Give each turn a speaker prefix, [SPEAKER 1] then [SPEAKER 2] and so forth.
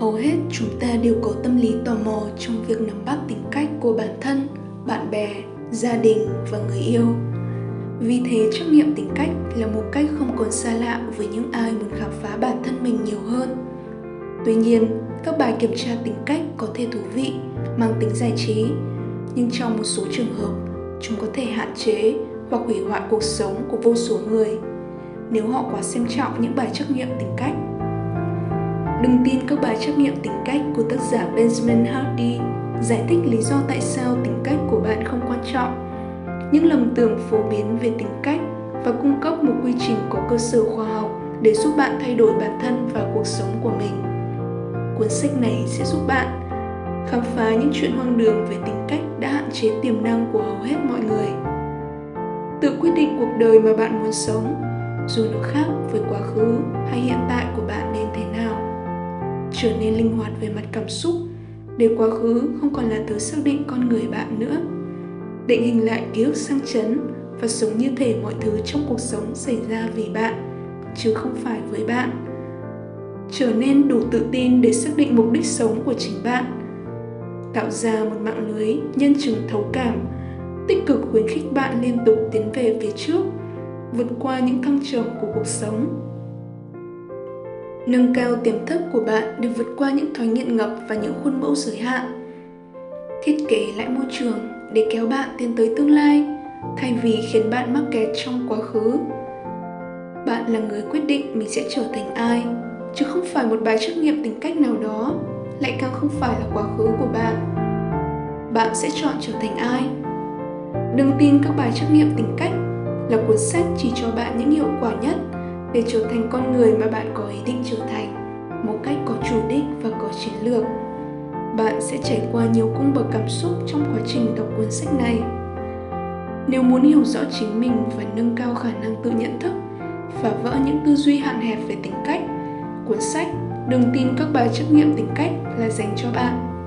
[SPEAKER 1] hầu hết chúng ta đều có tâm lý tò mò trong việc nắm bắt tính cách của bản thân, bạn bè, gia đình và người yêu. Vì thế trắc nghiệm tính cách là một cách không còn xa lạ với những ai muốn khám phá bản thân mình nhiều hơn. Tuy nhiên, các bài kiểm tra tính cách có thể thú vị, mang tính giải trí, nhưng trong một số trường hợp, chúng có thể hạn chế hoặc hủy hoại cuộc sống của vô số người. Nếu họ quá xem trọng những bài trắc nghiệm tính cách Đừng tin các bài trắc nghiệm tính cách của tác giả Benjamin Hardy giải thích lý do tại sao tính cách của bạn không quan trọng. Những lầm tưởng phổ biến về tính cách và cung cấp một quy trình có cơ sở khoa học để giúp bạn thay đổi bản thân và cuộc sống của mình. Cuốn sách này sẽ giúp bạn khám phá những chuyện hoang đường về tính cách đã hạn chế tiềm năng của hầu hết mọi người. Tự quyết định cuộc đời mà bạn muốn sống, dù nó khác với quá khứ hay hiện tại của bạn nên thế nào trở nên linh hoạt về mặt cảm xúc để quá khứ không còn là thứ xác định con người bạn nữa. Định hình lại ký ức sang chấn và sống như thể mọi thứ trong cuộc sống xảy ra vì bạn, chứ không phải với bạn. Trở nên đủ tự tin để xác định mục đích sống của chính bạn. Tạo ra một mạng lưới, nhân chứng thấu cảm, tích cực khuyến khích bạn liên tục tiến về phía trước, vượt qua những thăng trầm của cuộc sống nâng cao tiềm thức của bạn để vượt qua những thói nghiện ngập và những khuôn mẫu giới hạn. Thiết kế lại môi trường để kéo bạn tiến tới tương lai, thay vì khiến bạn mắc kẹt trong quá khứ. Bạn là người quyết định mình sẽ trở thành ai, chứ không phải một bài trắc nghiệm tính cách nào đó, lại càng không phải là quá khứ của bạn. Bạn sẽ chọn trở thành ai? Đừng tin các bài trắc nghiệm tính cách là cuốn sách chỉ cho bạn những hiệu quả nhất để trở thành con người mà bạn có ý định trở thành, một cách có chủ đích và có chiến lược. Bạn sẽ trải qua nhiều cung bậc cảm xúc trong quá trình đọc cuốn sách này. Nếu muốn hiểu rõ chính mình và nâng cao khả năng tự nhận thức, phá vỡ những tư duy hạn hẹp về tính cách, cuốn sách, đừng tin các bài trắc nghiệm tính cách là dành cho bạn.